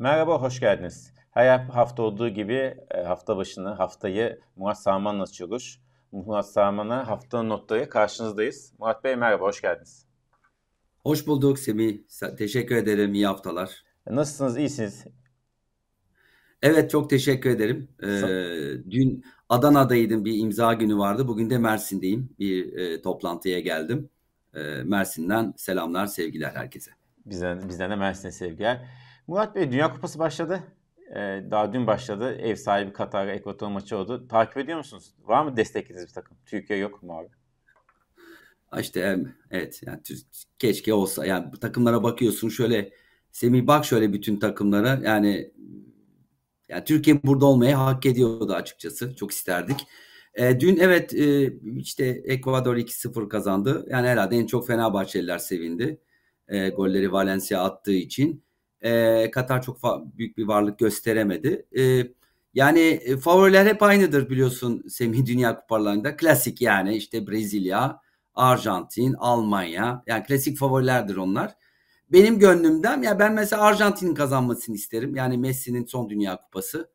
Merhaba, hoş geldiniz. Her hafta olduğu gibi e, hafta başını, haftayı Murat Sağman'la açıyoruz. Murat Sağman'a haftanın notları karşınızdayız. Murat Bey merhaba, hoş geldiniz. Hoş bulduk Semih. Teşekkür ederim. İyi haftalar. Nasılsınız? İyisiniz? Evet çok teşekkür ederim. Ee, dün Adana'daydım bir imza günü vardı. Bugün de Mersin'deyim. Bir e, toplantıya geldim. E, Mersin'den selamlar, sevgiler herkese. Bizden, bizden de Mersin'e sevgiler. Murat Bey Dünya Kupası başladı. Ee, daha dün başladı. Ev sahibi Katar Ekvator maçı oldu. Takip ediyor musunuz? Var mı desteklediğiniz bir takım? Türkiye yok mu abi? İşte evet yani keşke olsa. Yani takımlara bakıyorsun şöyle Semih bak şöyle bütün takımlara yani yani Türkiye burada olmayı hak ediyordu açıkçası. Çok isterdik. E, dün evet e, işte Ekvador 2-0 kazandı. Yani herhalde en çok Fenerbahçeliler sevindi. E, golleri Valencia attığı için. E, Katar çok büyük bir varlık gösteremedi. E, yani e, favoriler hep aynıdır biliyorsun Semih Dünya Kupalarında. Klasik yani işte Brezilya, Arjantin, Almanya. Yani klasik favorilerdir onlar. Benim gönlümden ya ben mesela Arjantin'in kazanmasını isterim. Yani Messi'nin son Dünya Kupası.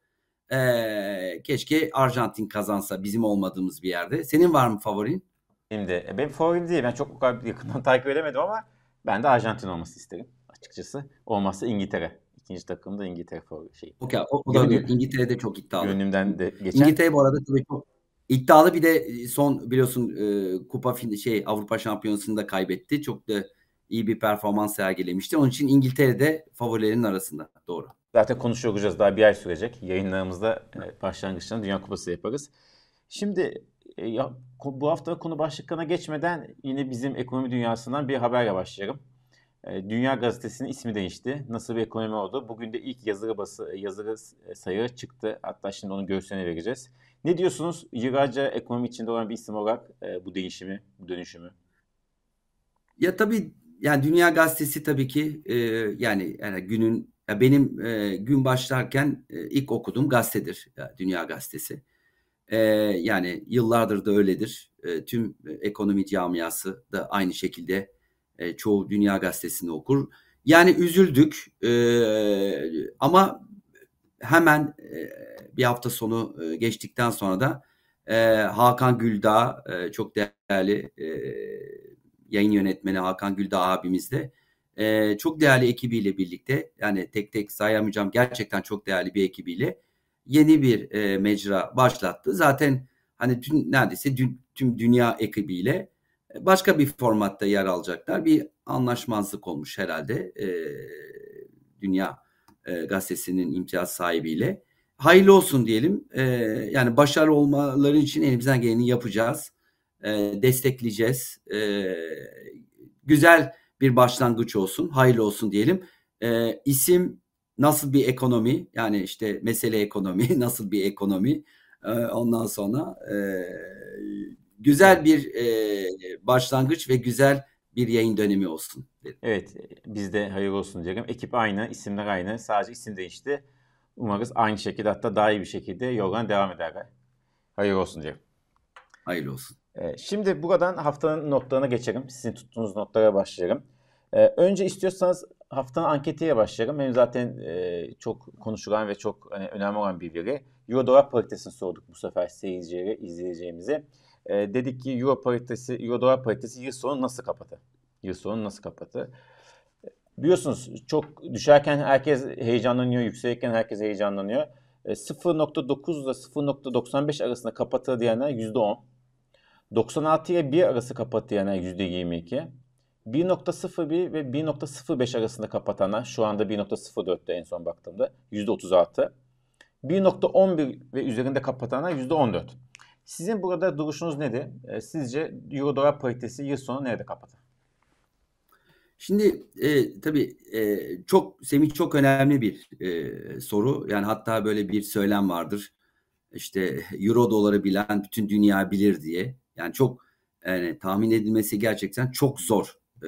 Ee, keşke Arjantin kazansa bizim olmadığımız bir yerde. Senin var mı favorin? Benim de. Benim favorim değil. Ben çok yakından takip edemedim ama ben de Arjantin olması isterim açıkçası. Olmazsa İngiltere. İkinci takım da İngiltere şey. Okey. O, o da İngiltere'de çok iddialı. Gönlümden de geçen. İngiltere bu arada tabii çok iddialı bir de son biliyorsun e, kupa şey Avrupa Şampiyonası'nda kaybetti. Çok da iyi bir performans sergilemişti. Onun için İngiltere'de favorilerin arasında. Doğru. Zaten konuşuyor Daha bir ay sürecek. Yayınlarımızda e, başlangıçtan Dünya Kupası yaparız. Şimdi e, ya, bu hafta konu başlıklarına geçmeden yine bizim ekonomi dünyasından bir haberle başlayalım. E, Dünya Gazetesi'nin ismi değişti. Nasıl bir ekonomi oldu? Bugün de ilk yazılı bası, yazılı sayı çıktı. Hatta şimdi onun göğsüne vereceğiz. Ne diyorsunuz? Yıllarca ekonomi içinde olan bir isim olarak bu değişimi, bu dönüşümü? Ya tabii yani Dünya Gazetesi tabii ki e, yani, yani günün ya benim e, gün başlarken e, ilk okuduğum gazetedir ya, Dünya Gazetesi. E, yani yıllardır da öyledir. E, tüm ekonomi camiası da aynı şekilde e, çoğu Dünya Gazetesi'ni okur. Yani üzüldük e, ama hemen e, bir hafta sonu e, geçtikten sonra da e, Hakan Güldağ e, çok değerli e, yayın yönetmeni Hakan Güldağ abimiz de e, çok değerli ekibiyle birlikte yani tek tek sayamayacağım gerçekten çok değerli bir ekibiyle yeni bir e, mecra başlattı. Zaten hani dün, neredeyse dün, tüm dünya ekibiyle başka bir formatta yer alacaklar. Bir anlaşmazlık olmuş herhalde e, Dünya e, Gazetesi'nin imtiyaz sahibiyle. Hayırlı olsun diyelim. E, yani başarılı olmaları için elimizden geleni yapacağız e, destekleyeceğiz. E, güzel bir başlangıç olsun, hayırlı olsun diyelim. E, isim nasıl bir ekonomi yani işte mesele ekonomi nasıl bir ekonomi e, ondan sonra e, güzel bir e, başlangıç ve güzel bir yayın dönemi olsun. Dedim. Evet biz de hayırlı olsun diyelim. Ekip aynı, isimler aynı. Sadece isim değişti. Umarız aynı şekilde hatta daha iyi bir şekilde yoldan devam ederler. Hayırlı olsun diyelim. Hayırlı olsun. Ee, şimdi buradan haftanın notlarına geçelim. Sizin tuttuğunuz notlara başlayalım. Ee, önce istiyorsanız haftanın anketiyle başlayalım. Benim zaten e, çok konuşulan ve çok hani, önemli olan bir veri. Euro dolar paritesini sorduk bu sefer seyircilere, izleyeceğimize. E, dedik ki Euro paritesi, Euro dolar paritesi yıl sonu nasıl kapatı? Yıl sonu nasıl kapatı? Biliyorsunuz çok düşerken herkes heyecanlanıyor, yükselirken herkes heyecanlanıyor. E, 0.9 ile 0.95 arasında kapatı diyenler %10. 96 ile 1 arası kapatayanlar %22. 1.01 ve 1.05 arasında kapatanlar şu anda 1.04'te en son baktığımda %36. 1.11 ve üzerinde kapatanlar %14. Sizin burada duruşunuz nedir? E, sizce Euro dolar paritesi yıl sonu nerede kapatır? Şimdi e, tabii e, çok Semih çok önemli bir e, soru. Yani hatta böyle bir söylem vardır. İşte Euro doları bilen bütün dünya bilir diye. Yani çok yani tahmin edilmesi gerçekten çok zor e,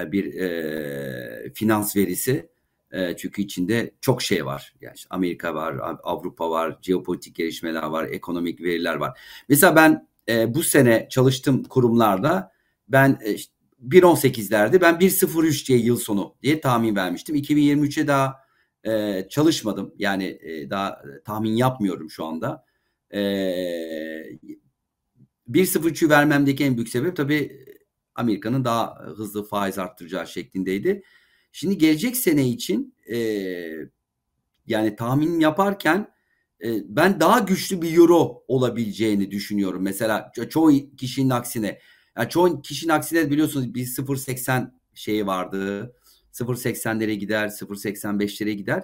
e, bir e, finans verisi. E, çünkü içinde çok şey var. Yani işte Amerika var, Avrupa var, jeopolitik gelişmeler var, ekonomik veriler var. Mesela ben e, bu sene çalıştığım kurumlarda ben e, işte 1.18'lerde ben 1.03 diye yıl sonu diye tahmin vermiştim. 2023'e daha E, çalışmadım. Yani e, daha tahmin yapmıyorum şu anda. E, 1.03'ü vermemdeki en büyük sebep tabii Amerika'nın daha hızlı faiz arttıracağı şeklindeydi. Şimdi gelecek sene için e, yani tahmin yaparken e, ben daha güçlü bir euro olabileceğini düşünüyorum. Mesela ço- çoğu kişinin aksine. Yani çoğu kişinin aksine biliyorsunuz bir 0.80 şeyi vardı. 0.80'lere gider, 0.85'lere gider.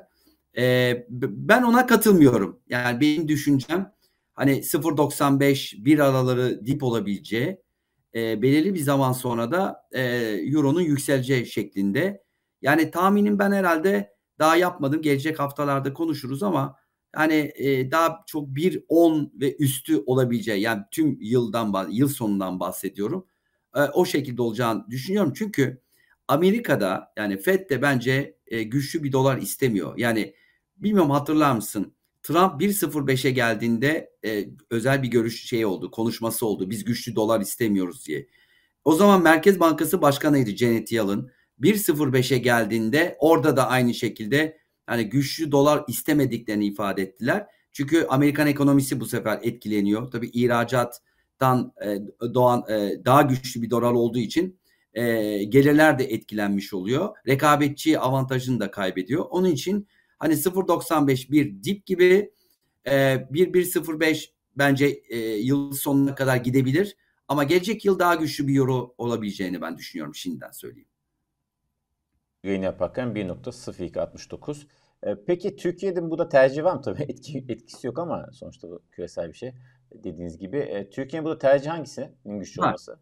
E, ben ona katılmıyorum. Yani benim düşüncem hani 0.95 bir araları dip olabileceği e, belirli bir zaman sonra da e, euronun yükseleceği şeklinde. Yani tahminim ben herhalde daha yapmadım. Gelecek haftalarda konuşuruz ama hani e, daha çok bir 10 ve üstü olabileceği yani tüm yıldan yıl sonundan bahsediyorum. E, o şekilde olacağını düşünüyorum. Çünkü Amerika'da yani Fed de bence e, güçlü bir dolar istemiyor. Yani bilmiyorum hatırlar mısın? Trump 1.05'e geldiğinde e, özel bir görüş şey oldu, konuşması oldu. Biz güçlü dolar istemiyoruz diye. O zaman Merkez Bankası Başkanıydı Janet Yellen. 1.05'e geldiğinde orada da aynı şekilde yani güçlü dolar istemediklerini ifade ettiler. Çünkü Amerikan ekonomisi bu sefer etkileniyor. Tabii ihracattan e, doğan e, daha güçlü bir dolar olduğu için e, gelirler de etkilenmiş oluyor. Rekabetçi avantajını da kaybediyor. Onun için hani 0.95 bir dip gibi e, 1.105 bence yıl sonuna kadar gidebilir. Ama gelecek yıl daha güçlü bir euro olabileceğini ben düşünüyorum şimdiden söyleyeyim yayın yaparken 1.0269. E, peki Türkiye'de bu da tercih var mı? Tabii etki, etkisi yok ama sonuçta bu küresel bir şey dediğiniz gibi. E, Türkiye'nin burada tercih hangisi? Güçlü olması.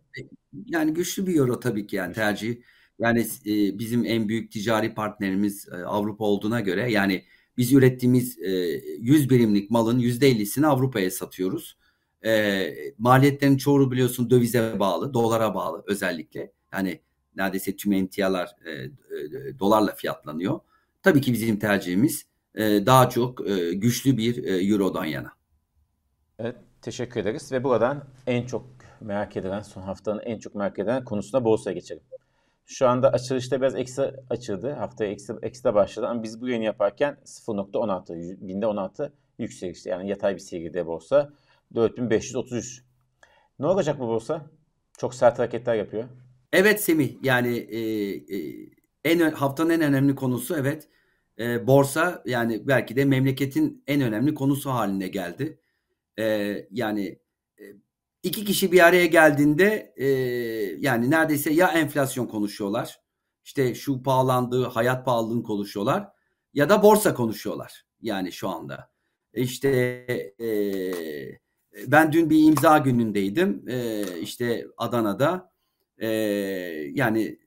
Yani güçlü bir euro tabii ki yani tercih. Yani e, bizim en büyük ticari partnerimiz e, Avrupa olduğuna göre yani biz ürettiğimiz e, 100 birimlik malın %50'sini Avrupa'ya satıyoruz. E, maliyetlerin çoğu biliyorsun dövize bağlı, dolara bağlı özellikle. Yani neredeyse tüm emtialar e, e, dolarla fiyatlanıyor. Tabii ki bizim tercihimiz e, daha çok e, güçlü bir e, eurodan yana. Evet, teşekkür ederiz ve buradan en çok merak edilen, son haftanın en çok merak edilen konusuna borsaya geçelim. Şu anda açılışta biraz eksi açıldı. Haftaya eksi, eksi başladı ama biz bu yayını yaparken 0.16, binde 16 yükselişte yani yatay bir seyrede borsa. 4533. Ne olacak bu borsa? Çok sert hareketler yapıyor. Evet Semih yani e, e, en haftanın en önemli konusu evet e, borsa yani belki de memleketin en önemli konusu haline geldi. E, yani e, iki kişi bir araya geldiğinde e, yani neredeyse ya enflasyon konuşuyorlar işte şu pahalandığı hayat pahalılığını konuşuyorlar ya da borsa konuşuyorlar yani şu anda. İşte e, ben dün bir imza günündeydim e, işte Adana'da e, yani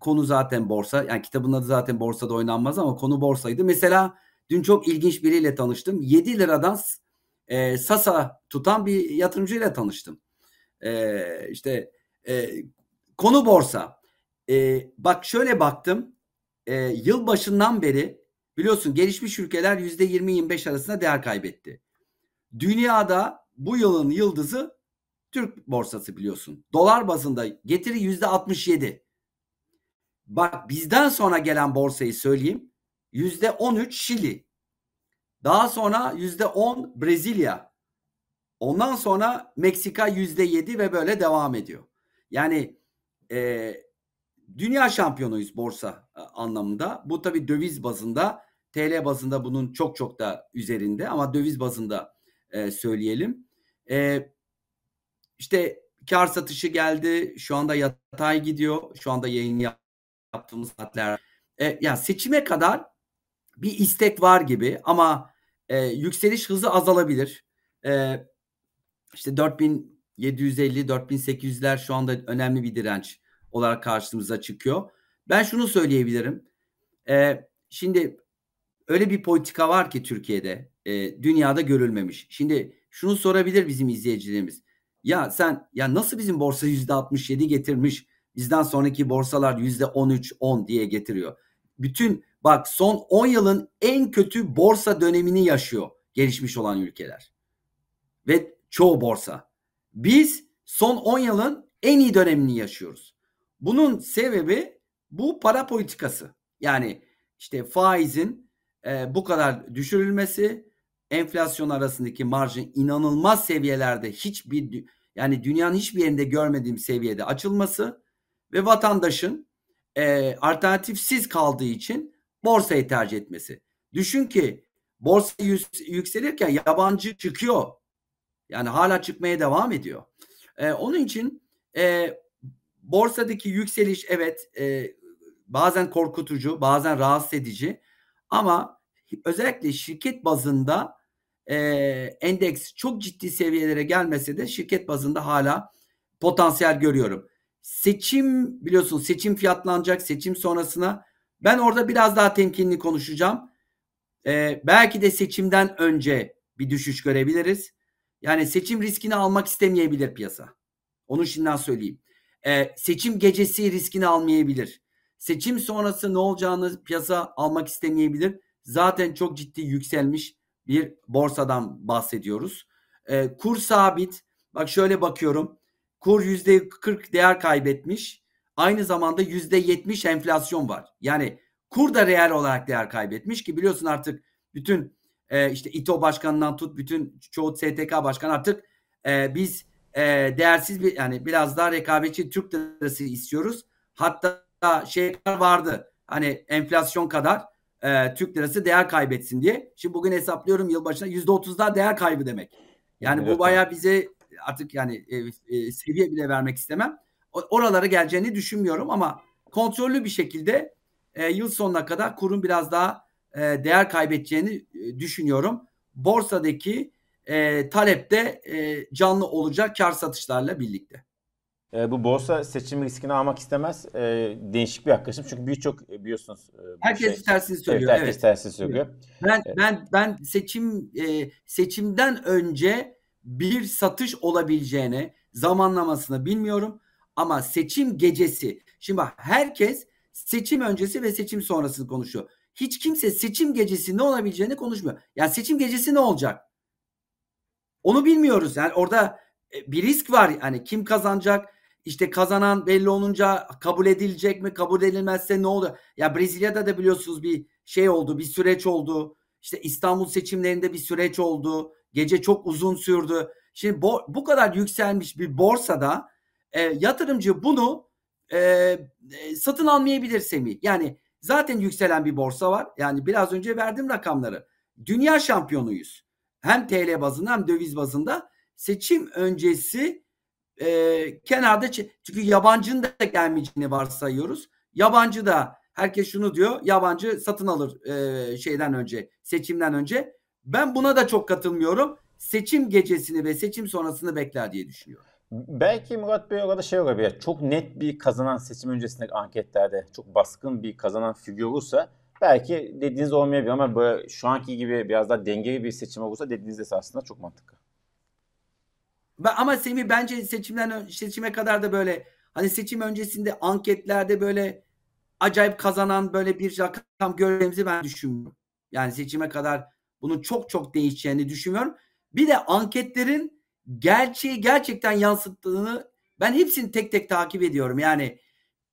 konu zaten borsa. Yani kitabın adı zaten borsada oynanmaz ama konu borsaydı. Mesela dün çok ilginç biriyle tanıştım. 7 liradan e, Sasa tutan bir yatırımcıyla tanıştım. E, işte e, konu borsa. E, bak şöyle baktım. E, yıl başından beri biliyorsun gelişmiş ülkeler %20-25 arasında değer kaybetti. Dünyada bu yılın yıldızı Türk borsası biliyorsun. Dolar bazında getiri yüzde 67. Bak bizden sonra gelen borsayı söyleyeyim. Yüzde 13 Şili. Daha sonra yüzde 10 Brezilya. Ondan sonra Meksika yüzde 7 ve böyle devam ediyor. Yani e, dünya şampiyonuyuz borsa e, anlamında. Bu tabii döviz bazında, TL bazında bunun çok çok da üzerinde ama döviz bazında e, söyleyelim. E, işte kar satışı geldi. Şu anda yatay gidiyor. Şu anda yayın yaptığımız saatler. E, ya seçime kadar bir istek var gibi ama e, yükseliş hızı azalabilir. E, işte 4750 4800'ler şu anda önemli bir direnç olarak karşımıza çıkıyor. Ben şunu söyleyebilirim. E, şimdi öyle bir politika var ki Türkiye'de e, dünyada görülmemiş. Şimdi şunu sorabilir bizim izleyicilerimiz. Ya sen ya nasıl bizim borsa yüzde 67 getirmiş bizden sonraki borsalar yüzde 13 10 diye getiriyor. Bütün bak son 10 yılın en kötü borsa dönemini yaşıyor gelişmiş olan ülkeler. Ve çoğu borsa. Biz son 10 yılın en iyi dönemini yaşıyoruz. Bunun sebebi bu para politikası. Yani işte faizin e, bu kadar düşürülmesi enflasyon arasındaki marjın inanılmaz seviyelerde hiçbir yani dünyanın hiçbir yerinde görmediğim seviyede açılması ve vatandaşın e, alternatifsiz kaldığı için borsayı tercih etmesi. Düşün ki borsa yükselirken yabancı çıkıyor. Yani hala çıkmaya devam ediyor. E, onun için e, borsadaki yükseliş evet e, bazen korkutucu, bazen rahatsız edici ama özellikle şirket bazında e, endeks çok ciddi seviyelere gelmese de şirket bazında hala potansiyel görüyorum. Seçim biliyorsun seçim fiyatlanacak seçim sonrasına ben orada biraz daha temkinli konuşacağım. E, belki de seçimden önce bir düşüş görebiliriz. Yani seçim riskini almak istemeyebilir piyasa. Onu şimdiden söyleyeyim. E, seçim gecesi riskini almayabilir. Seçim sonrası ne olacağını piyasa almak istemeyebilir. Zaten çok ciddi yükselmiş bir borsadan bahsediyoruz. E, kur sabit. Bak şöyle bakıyorum. Kur yüzde 40 değer kaybetmiş. Aynı zamanda yüzde 70 enflasyon var. Yani kur da reel olarak değer kaybetmiş ki biliyorsun artık bütün e, işte İTO başkanından tut bütün çoğu STK başkan artık e, biz e, değersiz bir yani biraz daha rekabetçi Türk lirası istiyoruz. Hatta şeyler vardı hani enflasyon kadar e, Türk lirası değer kaybetsin diye. Şimdi bugün hesaplıyorum yılbaşına yüzde otuz daha değer kaybı demek. Yani evet. bu bayağı bize artık yani e, e, seviye bile vermek istemem. Oralara geleceğini düşünmüyorum ama kontrollü bir şekilde e, yıl sonuna kadar kurun biraz daha e, değer kaybedeceğini e, düşünüyorum. Borsadaki e, talepte e, canlı olacak kar satışlarla birlikte. E, bu borsa seçim riskini almak istemez. E, değişik bir yaklaşım. Çünkü birçok e, biliyorsunuz e, herkes şey, tersini söylüyor. Evet, herkes evet. tersini söylüyor. Ben evet. ben ben seçim e, seçimden önce bir satış olabileceğini zamanlamasını bilmiyorum ama seçim gecesi şimdi bak herkes seçim öncesi ve seçim sonrasını konuşuyor. Hiç kimse seçim gecesi ne olabileceğini konuşmuyor. Yani seçim gecesi ne olacak? Onu bilmiyoruz. Yani orada e, bir risk var. Yani kim kazanacak? İşte kazanan belli olunca kabul edilecek mi? Kabul edilmezse ne olur? Ya Brezilya'da da biliyorsunuz bir şey oldu, bir süreç oldu. İşte İstanbul seçimlerinde bir süreç oldu. Gece çok uzun sürdü. Şimdi bu, bu kadar yükselmiş bir borsada e, yatırımcı bunu e, e, satın almayabilir Semih. Yani zaten yükselen bir borsa var. Yani biraz önce verdim rakamları. Dünya şampiyonuyuz. Hem TL bazında hem döviz bazında seçim öncesi e, kenarda çünkü yabancının da gelmeyeceğini varsayıyoruz. Yabancı da herkes şunu diyor yabancı satın alır e, şeyden önce seçimden önce. Ben buna da çok katılmıyorum. Seçim gecesini ve seçim sonrasını bekler diye düşünüyorum. Belki Murat Bey orada şey olabilir. Çok net bir kazanan seçim öncesindeki anketlerde çok baskın bir kazanan figür olursa belki dediğiniz olmayabilir ama böyle şu anki gibi biraz daha dengeli bir seçim olursa dediğiniz aslında çok mantıklı. Ama Semih bence seçimden seçime kadar da böyle hani seçim öncesinde anketlerde böyle acayip kazanan böyle bir rakam göreceğimizi ben düşünmüyorum. Yani seçime kadar bunun çok çok değişeceğini düşünmüyorum. Bir de anketlerin gerçeği gerçekten yansıttığını ben hepsini tek tek takip ediyorum. Yani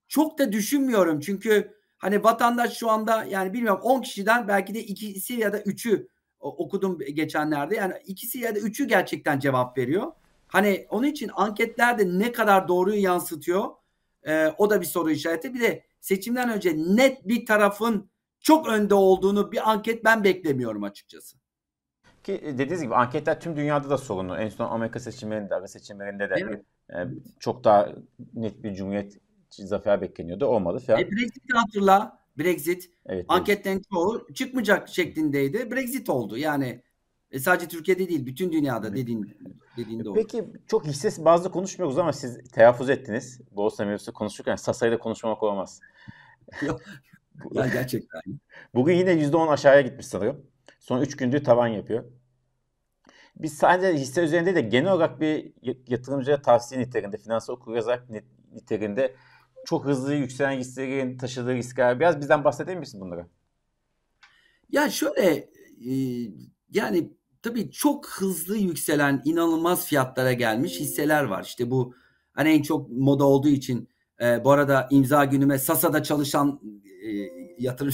çok da düşünmüyorum çünkü hani vatandaş şu anda yani bilmiyorum 10 kişiden belki de ikisi ya da üçü okudum geçenlerde. Yani ikisi ya da üçü gerçekten cevap veriyor. Hani onun için anketlerde ne kadar doğruyu yansıtıyor e, o da bir soru işareti. Bir de seçimden önce net bir tarafın çok önde olduğunu bir anket ben beklemiyorum açıkçası. Ki e, dediğiniz gibi anketler tüm dünyada da sorunlu. En son Amerika seçimlerinde, ara seçimlerinde de evet. e, çok daha net bir cumhuriyet zafer bekleniyordu. Olmadı falan. E, Brexit'i hatırla. Brexit. Evet, Anketlerin çoğu çıkmayacak şeklindeydi. Brexit oldu. Yani e, sadece Türkiye'de değil, bütün dünyada dediğin dediğin doğru. Peki çok hisse bazı konuşmuyoruz ama siz telaffuz ettiniz. Borsa mevzusu konuşurken Sasa'yla konuşmamak olmaz. ya gerçekten. Bugün yine %10 aşağıya gitmiş sanırım. Son 3 gündür tavan yapıyor. Biz sadece hisse üzerinde de genel olarak bir yatırımcıya tavsiye niteliğinde, finansal okuryazar niteliğinde çok hızlı yükselen hisselerin taşıdığı riskler. Biraz bizden bahsedebilir misin bunları? Ya şöyle e, yani tabii çok hızlı yükselen inanılmaz fiyatlara gelmiş hisseler var. İşte bu hani en çok moda olduğu için e, bu arada imza günüme Sasa'da çalışan e, yatırım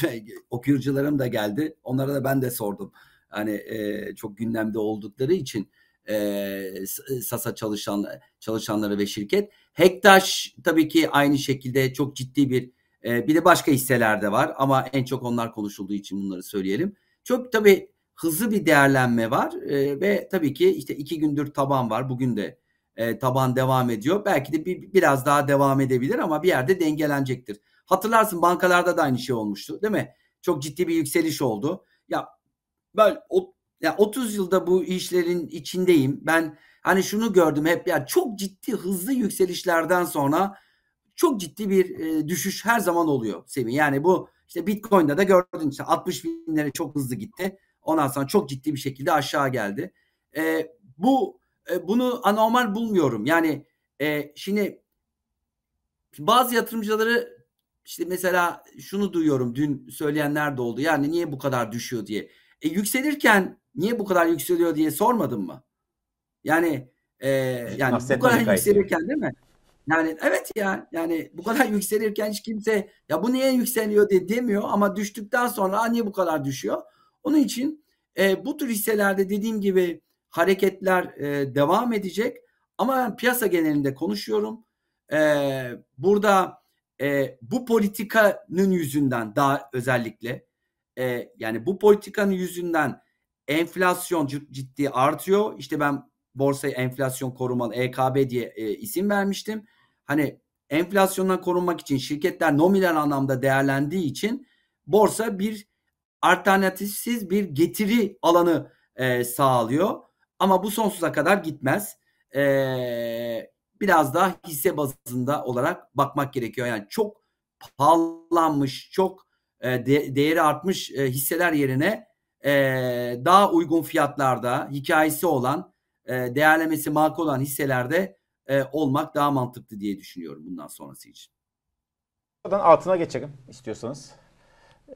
okuyucularım da geldi. Onlara da ben de sordum. Hani e, çok gündemde oldukları için e, Sasa çalışan çalışanları ve şirket. Hektaş tabii ki aynı şekilde çok ciddi bir e, bir de başka hisseler de var ama en çok onlar konuşulduğu için bunları söyleyelim. Çok tabii hızlı bir değerlenme var e, ve tabii ki işte iki gündür taban var. Bugün de e, taban devam ediyor. Belki de bir, biraz daha devam edebilir ama bir yerde dengelenecektir. Hatırlarsın bankalarda da aynı şey olmuştu değil mi? Çok ciddi bir yükseliş oldu. Ya ben o ya 30 yılda bu işlerin içindeyim. Ben hani şunu gördüm hep ya çok ciddi hızlı yükselişlerden sonra çok ciddi bir e, düşüş her zaman oluyor Semih. Yani bu işte Bitcoin'de de gördün işte 60 binlere çok hızlı gitti. Ondan sonra çok ciddi bir şekilde aşağı geldi. E, bu e, bunu anormal bulmuyorum. Yani e, şimdi bazı yatırımcıları işte mesela şunu duyuyorum dün söyleyenler de oldu. Yani niye bu kadar düşüyor diye. E, yükselirken niye bu kadar yükseliyor diye sormadın mı? Yani e, yani bu kadar yükselirken değil mi? Yani evet ya yani bu kadar yükselirken hiç kimse ya bu niye yükseliyor diye demiyor ama düştükten sonra niye bu kadar düşüyor? Onun için e, bu tür hisselerde dediğim gibi hareketler e, devam edecek ama ben piyasa genelinde konuşuyorum. E, burada e, bu politikanın yüzünden daha özellikle e, yani bu politikanın yüzünden enflasyon ciddi artıyor. İşte ben borsaya enflasyon korumalı EKB diye e, isim vermiştim. Hani enflasyondan korunmak için şirketler nominal anlamda değerlendiği için borsa bir alternatifsiz bir getiri alanı e, sağlıyor. Ama bu sonsuza kadar gitmez. E, biraz daha hisse bazında olarak bakmak gerekiyor. Yani çok pahalanmış, çok e, de, değeri artmış e, hisseler yerine e, daha uygun fiyatlarda hikayesi olan, e, değerlemesi makul olan hisselerde e, olmak daha mantıklı diye düşünüyorum bundan sonrası için. Buradan altına geçelim istiyorsanız.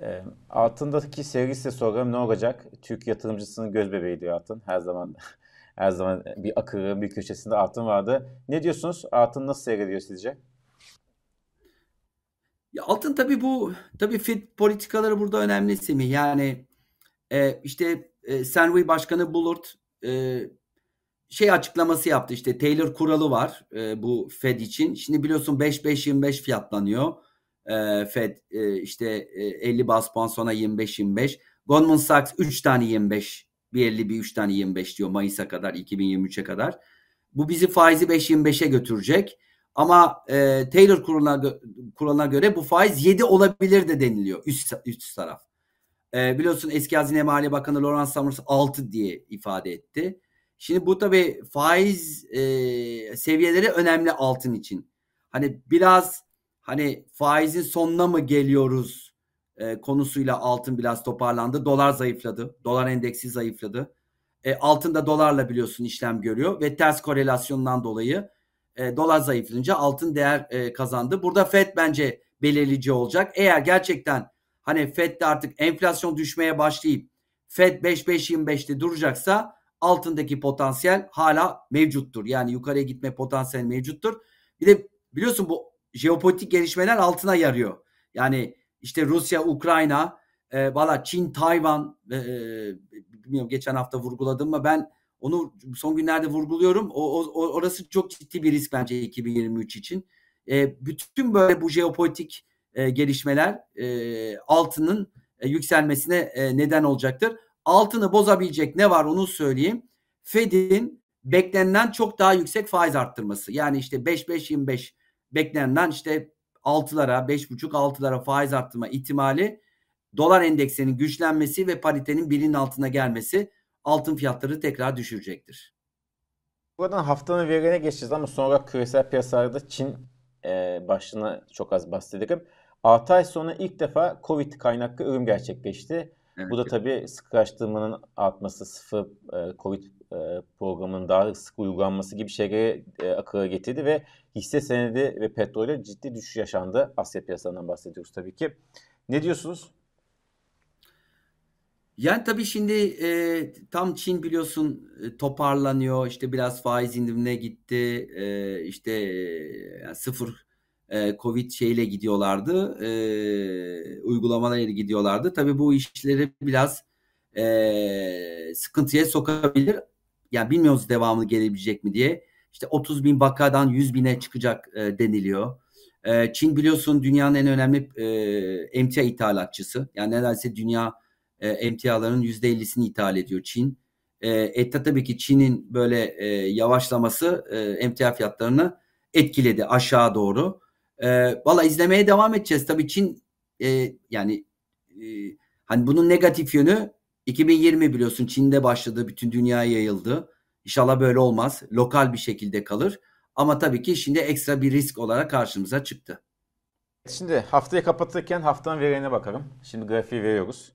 E, altındaki sevgi size sorarım ne olacak? Türk yatırımcısının göz bebeğiydi altın. Her zaman her zaman bir akırı, bir köşesinde altın vardı. Ne diyorsunuz? Altın nasıl seyrediyor sizce? Ya altın tabii bu tabii fit politikaları burada önemli Semih. Yani e, işte e, Senway Başkanı Bullard e, şey açıklaması yaptı işte Taylor kuralı var e, bu Fed için. Şimdi biliyorsun 5-5-25 fiyatlanıyor. E, Fed e, işte e, 50 bas puan sonra 25-25. Goldman Sachs 3 tane 25 bir 50 bir 3 tane 25 diyor Mayıs'a kadar 2023'e kadar. Bu bizi faizi 5-25'e götürecek. Ama e, Taylor kuralına, kuralına göre bu faiz 7 olabilir de deniliyor üst, üst taraf. E, biliyorsun eski Hazine Maliye Bakanı Lawrence Summers 6 diye ifade etti. Şimdi bu tabii faiz e, seviyeleri önemli altın için. Hani biraz hani faizin sonuna mı geliyoruz e, konusuyla altın biraz toparlandı. Dolar zayıfladı. Dolar endeksi zayıfladı. E, altın da dolarla biliyorsun işlem görüyor ve ters korelasyondan dolayı e, dolar zayıflayınca altın değer e, kazandı. Burada FED bence belirleyici olacak. Eğer gerçekten hani FED de artık enflasyon düşmeye başlayıp FED 5-5-25'te duracaksa altındaki potansiyel hala mevcuttur. Yani yukarıya gitme potansiyeli mevcuttur. Bir de biliyorsun bu jeopolitik gelişmeler altına yarıyor. Yani işte Rusya, Ukrayna, e, valla Çin, Tayvan e, bilmiyorum geçen hafta vurguladım mı ben onu son günlerde vurguluyorum. O, o orası çok ciddi bir risk bence 2023 için. E, bütün böyle bu jeopolitik e, gelişmeler e, altının e, yükselmesine e, neden olacaktır. Altını bozabilecek ne var onu söyleyeyim. Fed'in beklenenden çok daha yüksek faiz arttırması. Yani işte 5-5-25 beklenenden işte 6'lara 5,5-6'lara faiz arttırma ihtimali dolar endeksinin güçlenmesi ve paritenin birinin altına gelmesi altın fiyatları tekrar düşürecektir. Buradan haftanın verilerine geçeceğiz ama sonra küresel piyasalarda Çin e, başlığına çok az bahsedelim. 6 ay sonra ilk defa Covid kaynaklı ürün gerçekleşti. Evet. Bu da tabii sıkılaştırmanın artması, sıfır e, Covid e, programının daha sık uygulanması gibi şeyleri e, akıla getirdi ve hisse senedi ve petrolde ciddi düşüş yaşandı. Asya piyasalarından bahsediyoruz tabii ki. Ne diyorsunuz? Yani tabii şimdi e, tam Çin biliyorsun e, toparlanıyor. İşte biraz faiz indirimine gitti. E, işte e, sıfır e, Covid şeyle gidiyorlardı. E, uygulamalarıyla gidiyorlardı. Tabii bu işleri biraz e, sıkıntıya sokabilir. Yani bilmiyoruz devamlı gelebilecek mi diye. İşte 30 bin vakadan 100 bine çıkacak e, deniliyor. E, Çin biliyorsun dünyanın en önemli e, emtia ithalatçısı. Yani neredeyse dünya e, emtiaların %50'sini ithal ediyor Çin. E, ette tabii ki Çin'in böyle e, yavaşlaması e, emtia fiyatlarını etkiledi aşağı doğru. E, Valla izlemeye devam edeceğiz. Tabii Çin e, yani e, hani bunun negatif yönü 2020 biliyorsun Çin'de başladı, bütün dünyaya yayıldı. İnşallah böyle olmaz. Lokal bir şekilde kalır. Ama tabii ki şimdi ekstra bir risk olarak karşımıza çıktı. Şimdi haftayı kapatırken haftanın verilerine bakalım. Şimdi grafiği veriyoruz.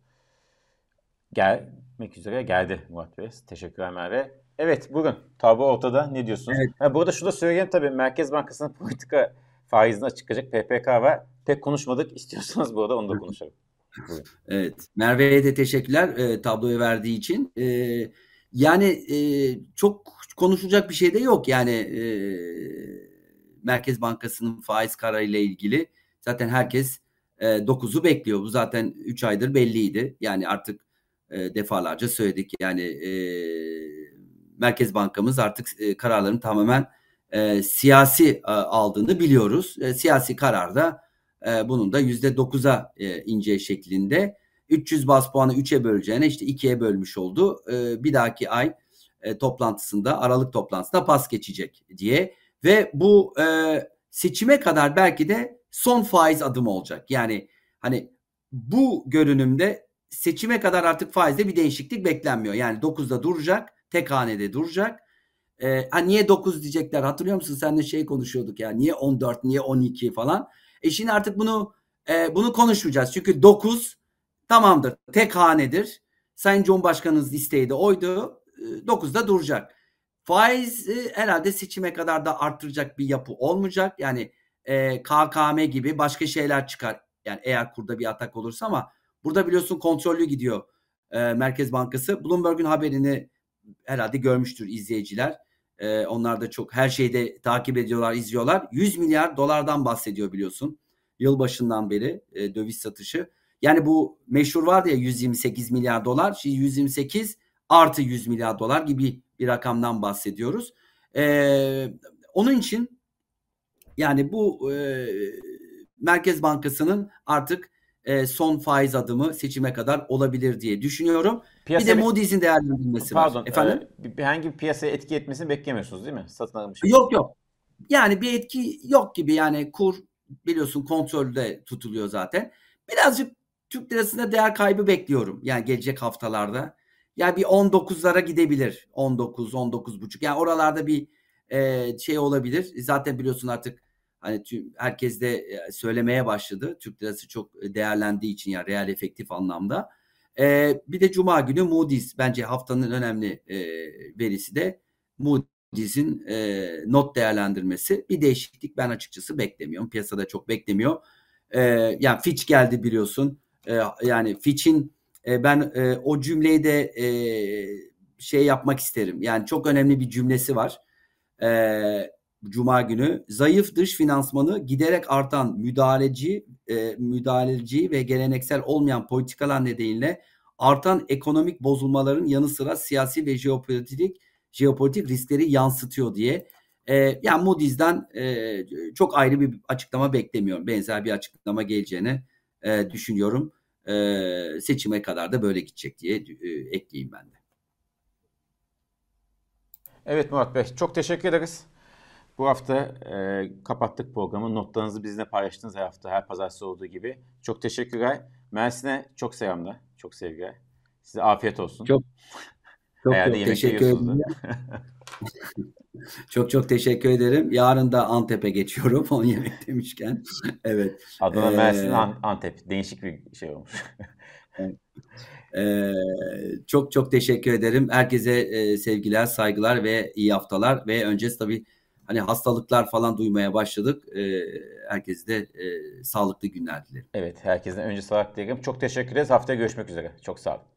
Gelmek üzere geldi Murat Bey. Teşekkürler Merve. Evet bugün tablo ortada. Ne diyorsunuz? Evet. Ha, burada şunu da söyleyeyim tabii. Merkez Bankası'nın politika faizini açıklayacak PPK var. Pek konuşmadık. İstiyorsanız burada onu da konuşalım. Evet. Merve'ye de teşekkürler e, tabloyu verdiği için. E, yani e, çok konuşulacak bir şey de yok. Yani e, Merkez Bankası'nın faiz kararıyla ilgili zaten herkes e, 9'u bekliyor. Bu zaten 3 aydır belliydi. Yani artık e, defalarca söyledik. Yani e, Merkez Bankamız artık e, kararların tamamen e, siyasi e, aldığını biliyoruz. E, siyasi kararda e, bunun da yüzde dokuza e, ince şeklinde 300 bas puanı 3'e böleceğine işte 2'ye bölmüş oldu. E, bir dahaki ay e, toplantısında Aralık toplantısında pas geçecek diye ve bu e, seçime kadar belki de son faiz adımı olacak. Yani hani bu görünümde seçime kadar artık faizde bir değişiklik beklenmiyor. Yani 9'da duracak, tek hanede duracak. Ee, ha niye 9 diyecekler hatırlıyor musun? Sen de şey konuşuyorduk ya niye 14, niye 12 falan. E şimdi artık bunu e, bunu konuşmayacağız. Çünkü 9 tamamdır. Tek hanedir. Sayın Cumhurbaşkanınız isteği de oydu. E, 9'da duracak. Faiz e, herhalde seçime kadar da arttıracak bir yapı olmayacak. Yani e, KKM gibi başka şeyler çıkar. Yani eğer kurda bir atak olursa ama burada biliyorsun kontrollü gidiyor e, Merkez Bankası. Bloomberg'un haberini herhalde görmüştür izleyiciler. E, onlar da çok her şeyde takip ediyorlar, izliyorlar. 100 milyar dolardan bahsediyor biliyorsun. Yılbaşından beri e, döviz satışı. Yani bu meşhur vardı ya 128 milyar dolar. Şimdi 128 artı 100 milyar dolar gibi bir rakamdan bahsediyoruz. E, onun için yani bu e, Merkez Bankası'nın artık e, son faiz adımı seçime kadar olabilir diye düşünüyorum. Piyasa bir de Moody's'in değerlendirilmesi Pardon, var. Efendim? E, herhangi bir piyasaya etki etmesini beklemiyorsunuz değil mi? Satın almış. Yok yok. Yani bir etki yok gibi yani kur biliyorsun kontrolde tutuluyor zaten. Birazcık Türk lirasında değer kaybı bekliyorum. Yani gelecek haftalarda. Yani bir 19'lara gidebilir. 19, 19 buçuk. Yani oralarda bir e, şey olabilir. Zaten biliyorsun artık hani tüm, herkes de e, söylemeye başladı. Türk lirası çok değerlendiği için yani real efektif anlamda. E, bir de Cuma günü Moody's bence haftanın önemli e, verisi de Moody's'in e, not değerlendirmesi. Bir değişiklik ben açıkçası beklemiyorum. Piyasada çok beklemiyor. E, yani Fitch geldi biliyorsun. E, yani Fitch'in e, ben e, o cümleyi de e, şey yapmak isterim. Yani çok önemli bir cümlesi var. E, Cuma günü zayıf dış finansmanı giderek artan müdahaleci, e, müdahaleci ve geleneksel olmayan politikalar nedeniyle artan ekonomik bozulmaların yanı sıra siyasi ve jeopolitik jeopolitik riskleri yansıtıyor diye. E, yani Moody's'den e, çok ayrı bir açıklama beklemiyorum. Benzer bir açıklama geleceğini e, düşünüyorum. E, seçime kadar da böyle gidecek diye e, ekleyeyim ben de. Evet Murat Bey çok teşekkür ederiz. Bu hafta e, kapattık programı. Notlarınızı bizimle paylaştınız her hafta, her pazartesi olduğu gibi. Çok teşekkürler. Mersin'e çok selamlar, çok sevgiler. Size afiyet olsun. Çok çok, çok teşekkür ederim. çok çok teşekkür ederim. Yarın da Antep'e geçiyorum on yemek demişken. evet. Adana, ee, Mersin, Antep. Değişik bir şey olmuş. Ee, çok çok teşekkür ederim. Herkese e, sevgiler, saygılar ve iyi haftalar. Ve öncesi tabii hani hastalıklar falan duymaya başladık. E, herkese de e, sağlıklı günler dilerim. Evet, herkesten önce sağlık dilerim. Çok teşekkür ederiz. Haftaya görüşmek üzere. Çok sağ olun.